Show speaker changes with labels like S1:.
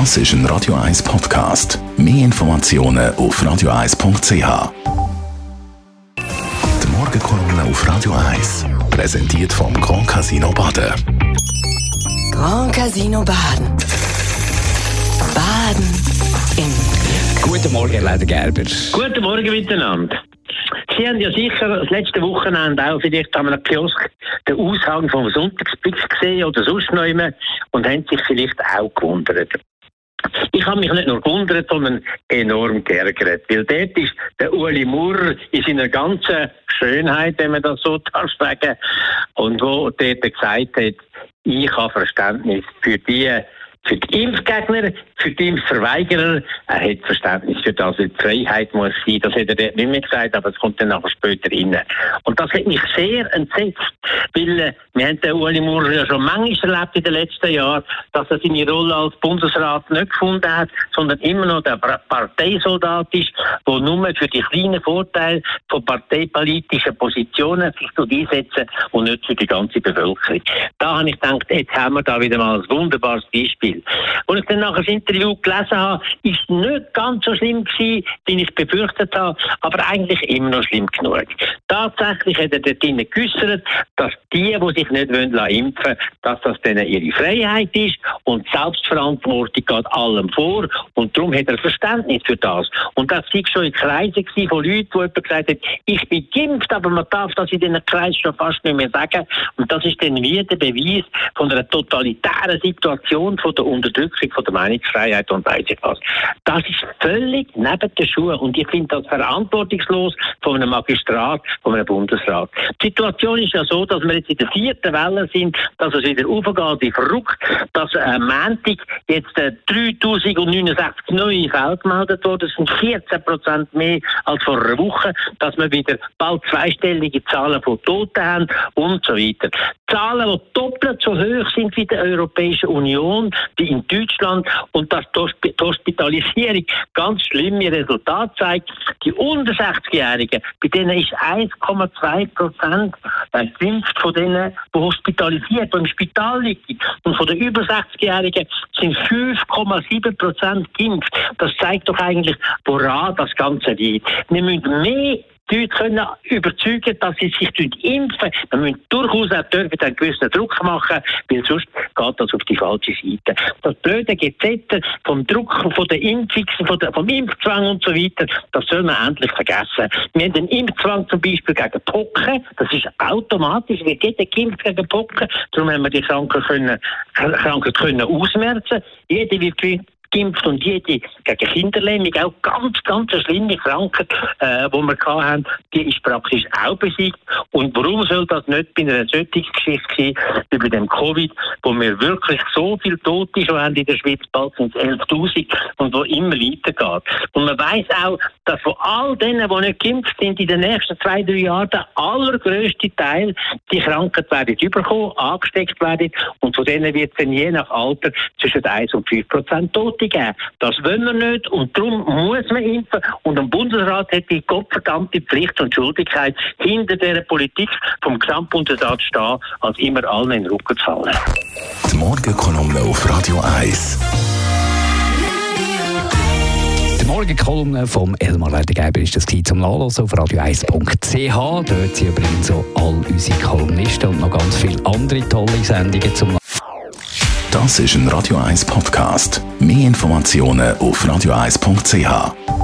S1: Das ist ein Radio 1 Podcast. Mehr Informationen auf radio1.ch. Die Morgenkolumne auf Radio 1 präsentiert vom Grand Casino Baden.
S2: Grand Casino Baden. Baden im Glück.
S3: Guten Morgen, Herr Leder Gerber.
S4: Guten Morgen miteinander. Sie haben ja sicher das letzte Wochenende auch vielleicht am Kiosk den Aushang vom Sonntagsblick gesehen oder sonst noch immer und haben sich vielleicht auch gewundert. Ich habe mich nicht nur gewundert, sondern enorm geärgert. Weil dort ist der Uli Murr in seiner ganzen Schönheit, wenn man das so darf sagen, und wo dort gesagt hat, ich habe Verständnis für die für die Impfgegner, für die Impfverweigerer, er hat Verständnis für das, die Freiheit muss sein. Das hat er dort nicht mehr gesagt, aber es kommt dann nachher später rein. Und das hat mich sehr entsetzt, weil äh, wir haben den Uli Maurer ja schon manchmal erlebt in den letzten Jahren, dass er seine Rolle als Bundesrat nicht gefunden hat, sondern immer noch der Parteisoldat ist, der nur für die kleinen Vorteile von parteipolitischen Positionen sich einsetzen und nicht für die ganze Bevölkerung. Da habe ich gedacht, jetzt haben wir da wieder mal ein wunderbares Beispiel. Als ich dann nachher Interview gelesen habe, ist nicht ganz so schlimm gewesen, wie ich befürchtet habe, aber eigentlich immer noch schlimm genug. Tatsächlich hat er dort geäussert, dass die, die sich nicht impfen wollen, dass das denen ihre Freiheit ist und Selbstverantwortung geht allem vor und darum hat er Verständnis für das. Und das war schon in Kreisen von Leuten, die jemand gesagt haben, ich bin geimpft, aber man darf das in diesen Kreisen schon fast nicht mehr sagen. Und das ist dann wieder der Beweis von einer totalitären Situation von der Unterdrückung von der Meinungsfreiheit und weiss ich was. Das ist völlig neben den Schuhen und ich finde das verantwortungslos von einem Magistrat, von einem Bundesrat. Die Situation ist ja so, dass wir jetzt in der vierten Welle sind, dass es wieder aufgeht wie verrückt, dass äh, Montag jetzt äh, 3069 neue Fälle gemeldet wurden, das sind 14 Prozent mehr als vor einer Woche, dass wir wieder bald zweistellige Zahlen von Toten haben und so weiter. Zahlen, die doppelt so hoch sind wie die Europäische Union, wie in Deutschland und dass die Hospitalisierung ganz schlimme Resultate zeigt. Die unter 60-Jährigen, bei denen ist 1,2 Prozent geimpft von denen, die hospitalisiert, die im Spital liegen. Und von den über 60-Jährigen sind 5,7 Prozent geimpft. Das zeigt doch eigentlich, woran das Ganze liegt. Wir müssen mehr die Leute können überzeugen, dass sie sich impfen. Wir müssen durchaus auch dürfen einen gewissen Druck machen, weil sonst geht das auf die falsche Seite. Das blöde Gesetz vom Druck, von der Impfung, von der, vom Impfzwang und so weiter, das soll man endlich vergessen. Wir haben den Impfzwang zum Beispiel gegen Pocken, das ist automatisch, wir jeder geimpft gegen Pocken, darum haben wir die Krankheit können, Krankheit können ausmerzen. Jeder wird geimpft und jede gegen Kinderlähmung, auch ganz, ganz eine schlimme Krankheit, äh, die wir hatten, die ist praktisch auch besiegt. Und warum soll das nicht bei einer solchen Geschichte sein, wie bei dem Covid, wo wir wirklich so viele Tote schon haben in der Schweiz, bald sind es 11.000 und wo immer weitergeht. Und man weiß auch, dass von all denen, die nicht geimpft sind, in den nächsten zwei, drei Jahren der allergrößte Teil die Krankheit werden überkommen, angesteckt werden und von denen wird es dann je nach Alter zwischen 1 und 5 Prozent Tote geben. Das wollen wir nicht und darum muss man impfen. Und der Bundesrat hat die gottverdammte Pflicht und Schuldigkeit, hinter der Politik vom Gesamtbundesrat zu stehen, als immer allen in den Rücken zu fallen.
S1: Die Morgenkolumne auf Radio 1.
S3: Die Morgenkolumne vom Elmar Ledergeber ist das zum Nachlesen auf radio1.ch. Dort sind übrigens so all unsere Kolumnisten und noch ganz viele andere tolle Sendungen zum
S1: Das ist ein Radio 1 Podcast. Mehr Informationen auf radio1.ch.